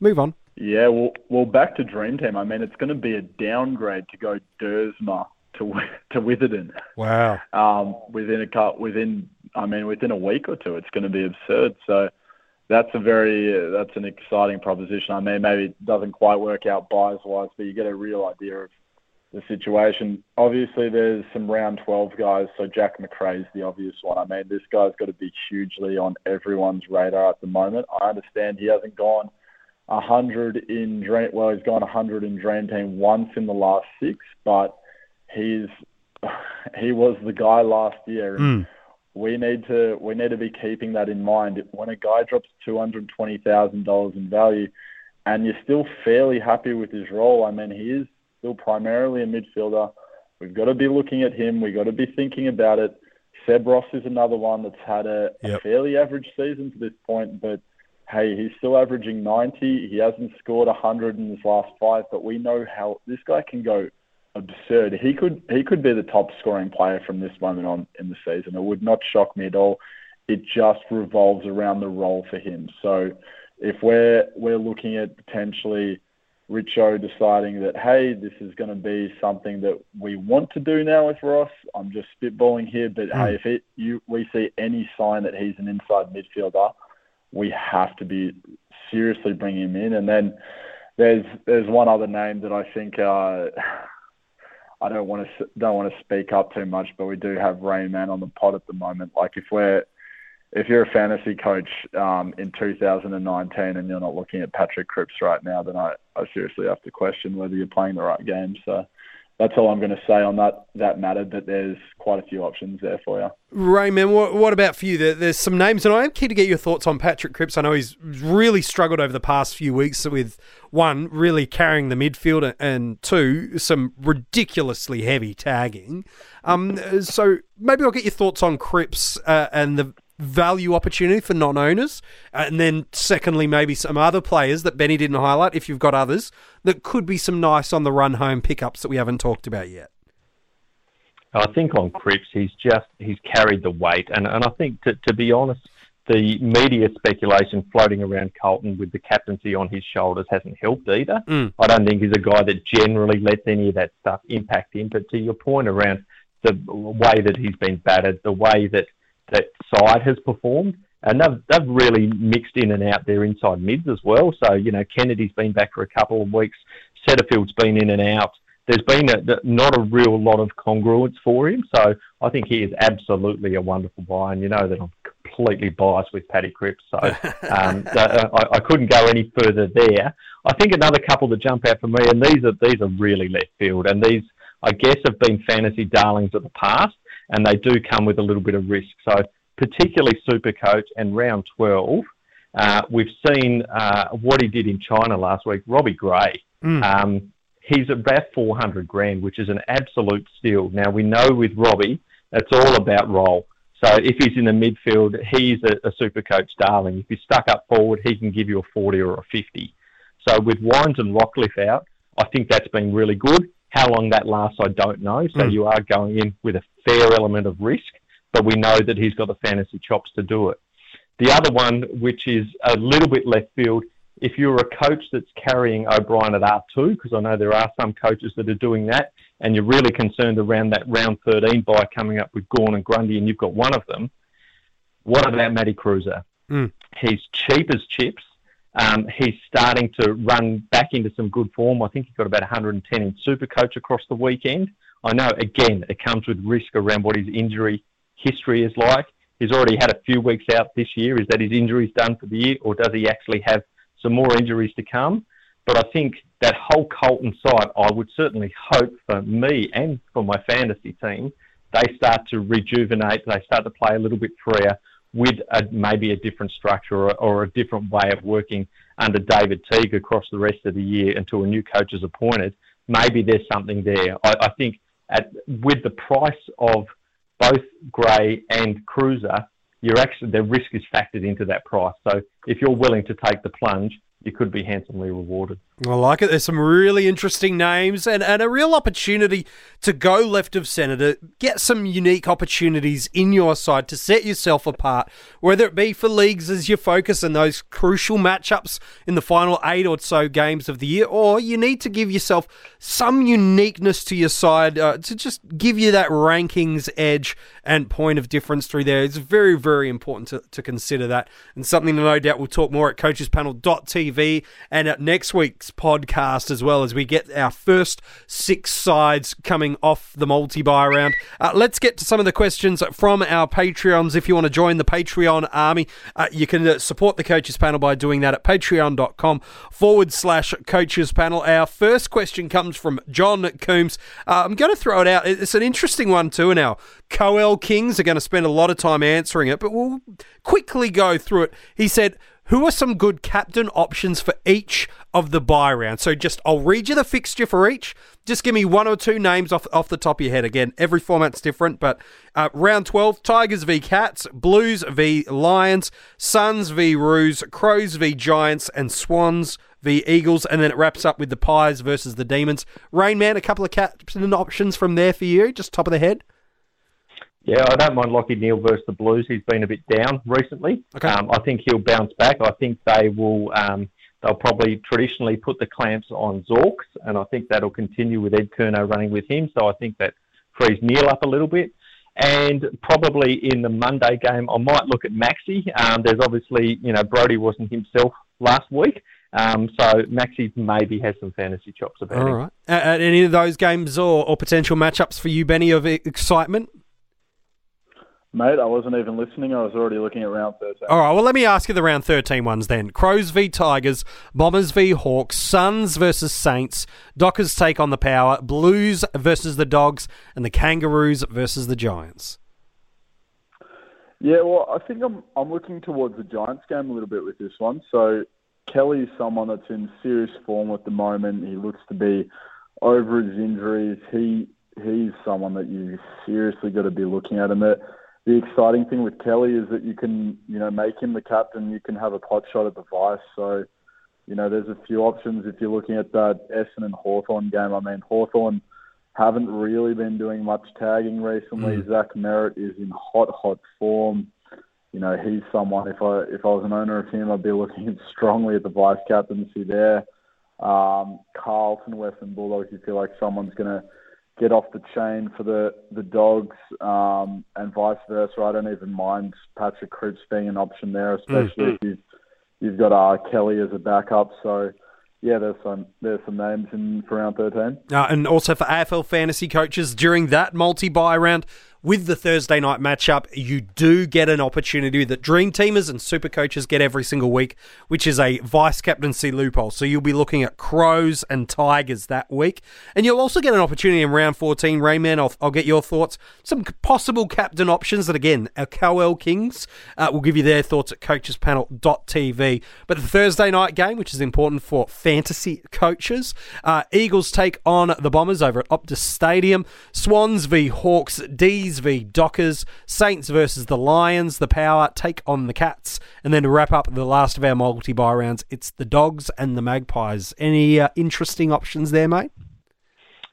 Move on. Yeah, well, well, back to Dream Team. I mean, it's going to be a downgrade to go Duursma to to Witherden. Wow. Um, within a cut, within I mean within a week or two, it's going to be absurd. So that's a very uh, that's an exciting proposition. I mean, maybe it doesn't quite work out byes wise, but you get a real idea of the situation. Obviously, there's some round 12 guys. So Jack Macrae's the obvious one. I mean, this guy's got to be hugely on everyone's radar at the moment. I understand he hasn't gone 100 in Dream. Well, he's gone 100 in Dream Team once in the last six, but he's he was the guy last year. Mm. We need to we need to be keeping that in mind. When a guy drops two hundred twenty thousand dollars in value, and you're still fairly happy with his role, I mean, he is still primarily a midfielder. We've got to be looking at him. We've got to be thinking about it. Seb Ross is another one that's had a, yep. a fairly average season to this point, but hey, he's still averaging 90. He hasn't scored 100 in his last five, but we know how this guy can go absurd. He could he could be the top scoring player from this moment on in the season. It would not shock me at all. It just revolves around the role for him. So if we're we're looking at potentially Richo deciding that hey, this is going to be something that we want to do now with Ross. I'm just spitballing here, but mm. hey, if it you we see any sign that he's an inside midfielder, we have to be seriously bringing him in. And then there's there's one other name that I think uh, I don't want to don't want to speak up too much, but we do have Rain Man on the pod at the moment. Like if we're if you're a fantasy coach um, in 2019 and you're not looking at Patrick Cripps right now, then I, I seriously have to question whether you're playing the right game. So that's all I'm going to say on that that matter. But there's quite a few options there for you. Rainman, what, what about for you? There, there's some names, and I am keen to get your thoughts on Patrick Cripps. I know he's really struggled over the past few weeks with one really carrying the midfield, and two some ridiculously heavy tagging. Um, so maybe I'll get your thoughts on Cripps uh, and the value opportunity for non-owners, and then secondly, maybe some other players that Benny didn't highlight. If you've got others that could be some nice on the run home pickups that we haven't talked about yet. I think on Cripps, he's just he's carried the weight, and and I think to to be honest, the media speculation floating around Carlton with the captaincy on his shoulders hasn't helped either. Mm. I don't think he's a guy that generally lets any of that stuff impact him. But to your point around the way that he's been battered, the way that that side has performed. And they've, they've really mixed in and out their inside mids as well. So, you know, Kennedy's been back for a couple of weeks. Setterfield's been in and out. There's been a, not a real lot of congruence for him. So I think he is absolutely a wonderful buy. And you know that I'm completely biased with Paddy Cripps. So um, I, I couldn't go any further there. I think another couple that jump out for me, and these are, these are really left field. And these, I guess, have been fantasy darlings of the past and they do come with a little bit of risk. So, particularly Supercoach and round 12, uh, we've seen uh, what he did in China last week. Robbie Gray, mm. um, he's about 400 grand, which is an absolute steal. Now, we know with Robbie, it's all about role. So if he's in the midfield, he's a, a super coach darling. If he's stuck up forward, he can give you a 40 or a 50. So with Wines and Rockliff out, I think that's been really good. How long that lasts, I don't know. So mm. you are going in with a fair element of risk, but we know that he's got the fantasy chops to do it. The other one, which is a little bit left field, if you're a coach that's carrying O'Brien at R2, because I know there are some coaches that are doing that, and you're really concerned around that round 13 bye coming up with Gawn and Grundy, and you've got one of them, what about Matty Kreuzer? Mm. He's cheap as chips. Um, he's starting to run back into some good form. I think he got about 110 in Supercoach across the weekend. I know, again, it comes with risk around what his injury history is like. He's already had a few weeks out this year. Is that his injuries done for the year, or does he actually have some more injuries to come? But I think that whole Carlton side, I would certainly hope for me and for my fantasy team, they start to rejuvenate. They start to play a little bit freer with a, maybe a different structure or, or, a different way of working under David Teague across the rest of the year until a new coach is appointed. Maybe there's something there. I, I think at with the price of both Gray and Kreuzer, you're actually the risk is factored into that price. So if you're willing to take the plunge, you could be handsomely rewarded. I like it. There's some really interesting names and, and a real opportunity to go left of centre, to get some unique opportunities in your side to set yourself apart, whether it be for leagues as your focus and those crucial matchups in the final eight or so games of the year, or you need to give yourself some uniqueness to your side uh, to just give you that rankings edge and point of difference through there. It's very, very important to, to consider that and something that no doubt we'll talk more at coachespanel.tv and at next week's podcast as well as we get our first six sides coming off the multi bye round. Uh, let's get to some of the questions from our Patreons. If you want to join the Patreon army, uh, you can uh, support the coaches panel by doing that at patreon.com forward slash coaches panel. Our first question comes from John Coombs. Uh, I'm going to throw it out. It's an interesting one too, and our Coel Kings are going to spend a lot of time answering it, but we'll quickly go through it. He said, who are some good captain options for each of the bye rounds? So just I'll read you the fixture for each. Just give me one or two names off off the top of your head. Again, every format's different, but uh, round twelve: Tigers v Cats, Blues v Lions, Suns v Roos, Crows v Giants, and Swans v Eagles, and then it wraps up with the Pies versus the Demons. Rain Man, a couple of captain options from there for you, just top of the head. Yeah, I don't mind Lachie Neale versus the Blues. He's been a bit down recently. Okay. Um, I think he'll bounce back. I think they will. Um, they'll probably traditionally put the clamps on Zorks, and I think that'll continue with Ed Curnow running with him. So I think that frees Neale up a little bit. And probably in the Monday game, I might look at Maxi. Um, there's obviously, you know, Brody wasn't himself last week, Um, so Maxi maybe has some fantasy chops about All him. right. Uh, uh, any of those games or, or potential matchups for you, Benny, of excitement? Mate, I wasn't even listening. I was already looking at round 13. All right, well, let me ask you the round 13 ones then. Crows v Tigers, Bombers v Hawks, Suns versus Saints, Dockers take on the Power, Blues versus the Dogs, and the Kangaroos versus the Giants. Yeah, well, I think I'm I'm looking towards the Giants game a little bit with this one. So Kelly is someone that's in serious form at the moment. He looks to be over his injuries. He he's someone that you seriously got to be looking at. And the the exciting thing with Kelly is that you can you know make him the captain. You can have a pot shot at the vice. So you know there's a few options if you're looking at that Essendon and Hawthorn game. I mean Hawthorn haven't really been doing much tagging recently. Zach Merrett is in hot, hot form. You know, he's someone. If I if I was an owner of him, I'd be looking strongly at the vice captaincy there. Um, Carlton, Western Bulldogs. You feel like someone's going to get off the chain for the the dogs, um, and vice versa. I don't even mind Patrick Cripps being an option there, especially if you've you've got uh, Kelly as a backup. So yeah, there's some there's some names in for round thirteen. Uh, and also for AFL fantasy coaches, during that multi bye round, with the Thursday night matchup, you do get an opportunity that Dream Teamers and Super Coaches get every single week, which is a vice captaincy loophole. So you'll be looking at Crows and Tigers that week. And you'll also get an opportunity in round 14. Rainman, I'll, I'll get your thoughts. Some possible captain options that, again, our Cowell Kings uh, will give you their thoughts at coachespanel.tv. But the Thursday night game, which is important for fantasy coaches, uh, Eagles take on the Bombers over at Optus Stadium. Swans v Hawks, D's v Dockers, Saints versus the Lions, the Power take on the Cats, and then to wrap up the last of our multi bye rounds, it's the Dogs and the Magpies. Any uh, interesting options there, mate?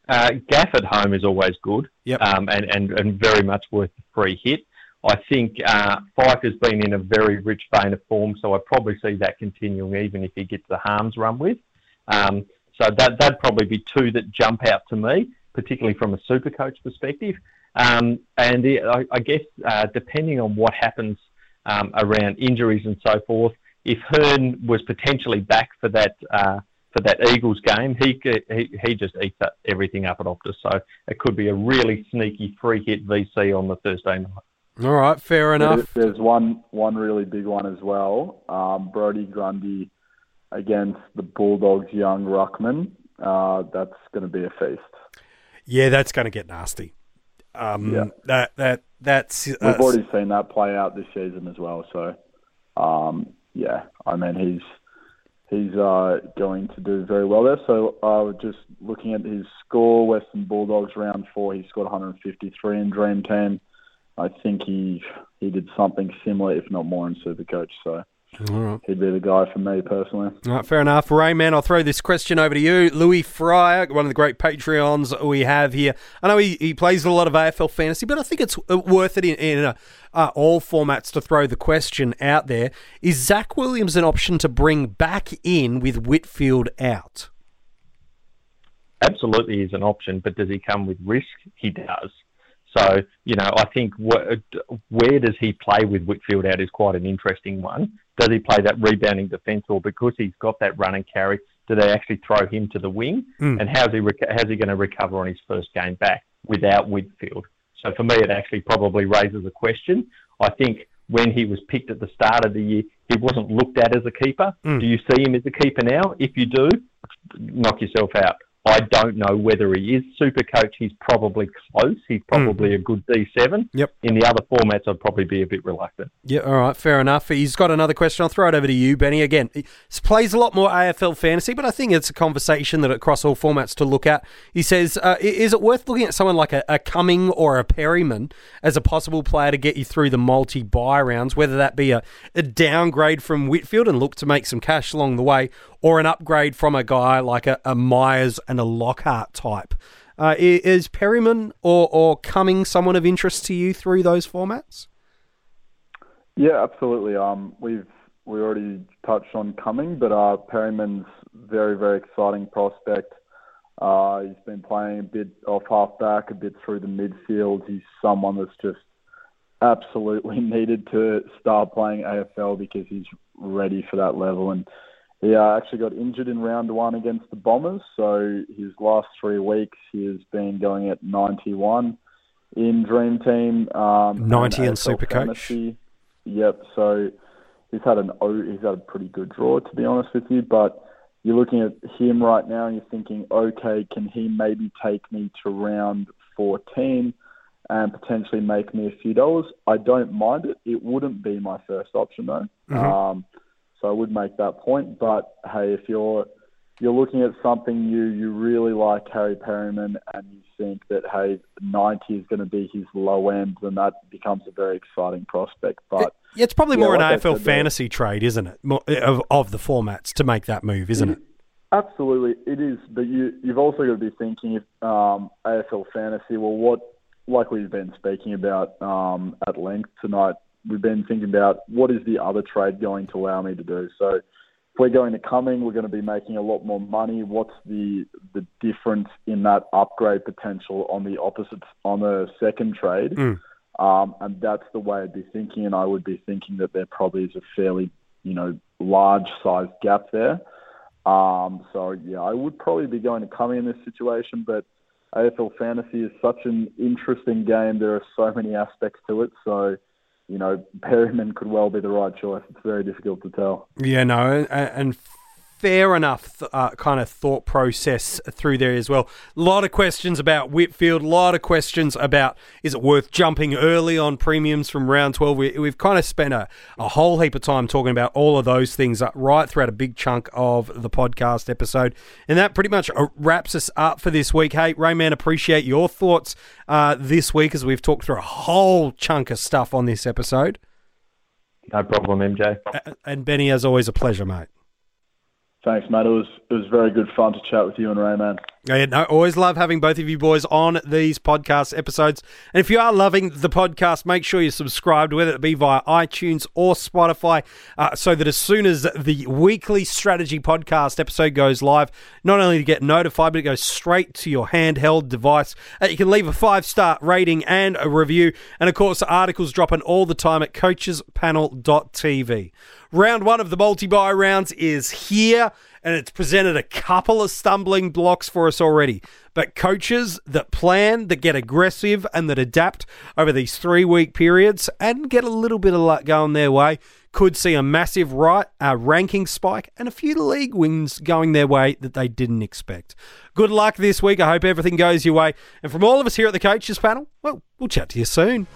Uh, Gaff at home is always good, Yep. um, and, and, and very much worth a free hit. I think uh, Fyfe has been in a very rich vein of form, so I probably see that continuing even if he gets the harms run with. Um, so that that'd probably be two that jump out to me, particularly from a super coach perspective. Um, and the, I, I guess uh, depending on what happens um, around injuries and so forth, if Hurn was potentially back for that uh, for that Eagles game, he, he he just eats up everything up at Optus. So it could be a really sneaky free hit VC on the Thursday night. All right, fair enough. There- There's one one really big one as well. Um, Brody Grundy against the Bulldogs' young ruckman. Uh, that's going to be a feast. Yeah, that's going to get nasty. Um, Yeah. That that that's We've uh, already seen that play out this season as well. So, um, yeah, I mean he's he's uh, going to do very well there. So, uh, just looking at his score, Western Bulldogs round four, he scored 153 in Dream Team. I think he he did something similar, if not more, in Supercoach. So all right. he'd be the guy for me personally. All right, fair enough. Rainman, I'll throw this question over to you. Louis Fryer, one of the great Patreons we have here. I know he, he plays a lot of AFL fantasy, but I think it's uh, worth it in, in uh, uh, all formats to throw the question out there. Is Zach Williams an option to bring back in with Whitfield out? absolutely is an option, but does he come with risk? He does. So, you know, I think wh- where does he play with Whitfield out is quite an interesting one. Does he play that rebounding defence, or because he's got that run and carry, do they actually throw him to the wing? Mm. And how's he reco- how's he going to recover on his first game back without Whitfield? So for me, it actually probably raises a question. I think when he was picked at the start of the year, he wasn't looked at as a keeper. Mm. Do you see him as a keeper now? If you do, knock yourself out. I don't know whether he is super coach. He's probably close. He's probably a good D7. Yep. In the other formats, I'd probably be a bit reluctant. Yeah, all right, fair enough. He's got another question. I'll throw it over to you, Benny. Again, he plays a lot more AFL fantasy, but I think it's a conversation that across all formats to look at. He says, uh, is it worth looking at someone like a, a Cumming or a Perryman as a possible player to get you through the multi bye rounds, whether that be a, a downgrade from Whitfield and look to make some cash along the way, or an upgrade from a guy like a, a Myers and a Lockhart type? Uh, is Perryman or, or someone of interest to you through those formats? Yeah, absolutely. Um, we've we already touched on Cumming, but uh, Perryman's very very exciting prospect. Uh, he's been playing a bit off half back, a bit through the midfield. He's someone that's just absolutely needed to start playing AFL because he's ready for that level. And he uh, actually got injured in round one against the Bombers. So his last three weeks, he has been going at 91 in Dream Team. Um, 90 in AFL Supercoach. Fantasy. Yep. So he's had an he's had a pretty good draw to be honest with you. But you're looking at him right now and you're thinking, okay, can he maybe take me to round 14 and potentially make me a few dollars? I don't mind it. It wouldn't be my first option though. Um, so I would make that point. But hey, if you're you're looking at something you you really like Harry Perryman and you think that hey 90 is going to be his low end, then that becomes a very exciting prospect. But Yeah, it's probably Yeah, more like an AFL said there- fantasy trade, isn't it? More, of, of the formats to make that move, isn't it? Absolutely, it is. But you you've also got to be thinking if um, AFL fantasy. Well, what like we've been speaking about um, at length tonight, we've been thinking about what is the other trade going to allow me to do. So if we're going to Cumming, we're going to be making a lot more money. What's the the difference in that upgrade potential on the opposite on the second trade? Mm. Um, and that's the way I'd be thinking, and I would be thinking that there probably is a fairly, you know, large size gap there. Um, so yeah, I would probably be going to Cumming in this situation, but AFL fantasy is such an interesting game. There are so many aspects to it, so you know, Perryman could well be the right choice. It's very difficult to tell. Yeah, no, and, and fair enough th- uh, kind of thought process through there as well. A lot of questions about Whitfield, a lot of questions about is it worth jumping early on premiums from round 12. We, we've kind of spent a, a whole heap of time talking about all of those things uh, right throughout a big chunk of the podcast episode. And that pretty much uh, wraps us up for this week. Hey, Rainman, appreciate your thoughts uh, this week as we've talked through a whole chunk of stuff on this episode. No problem, MJ. And Benny, as always, a pleasure, mate. Thanks, mate. It was it was very good fun to chat with you and Rainman. Yeah, I always love having both of you boys on these podcast episodes. And if you are loving the podcast, make sure you subscribe, whether it be via iTunes or Spotify, uh, so that as soon as the weekly strategy podcast episode goes live, not only to get notified, but it goes straight to your handheld device. Uh, you can leave a five star rating and a review. And of course, articles dropping all the time at coachespanel.tv. Round one of the multi bye rounds is here and it's presented a couple of stumbling blocks for us already. But coaches that plan, that get aggressive, and that adapt over these three week periods and get a little bit of luck going their way could see a massive right uh, ranking spike and a few league wins going their way that they didn't expect. Good luck this week. I hope everything goes your way. And from all of us here at the Coaches Panel, well, we'll chat to you soon.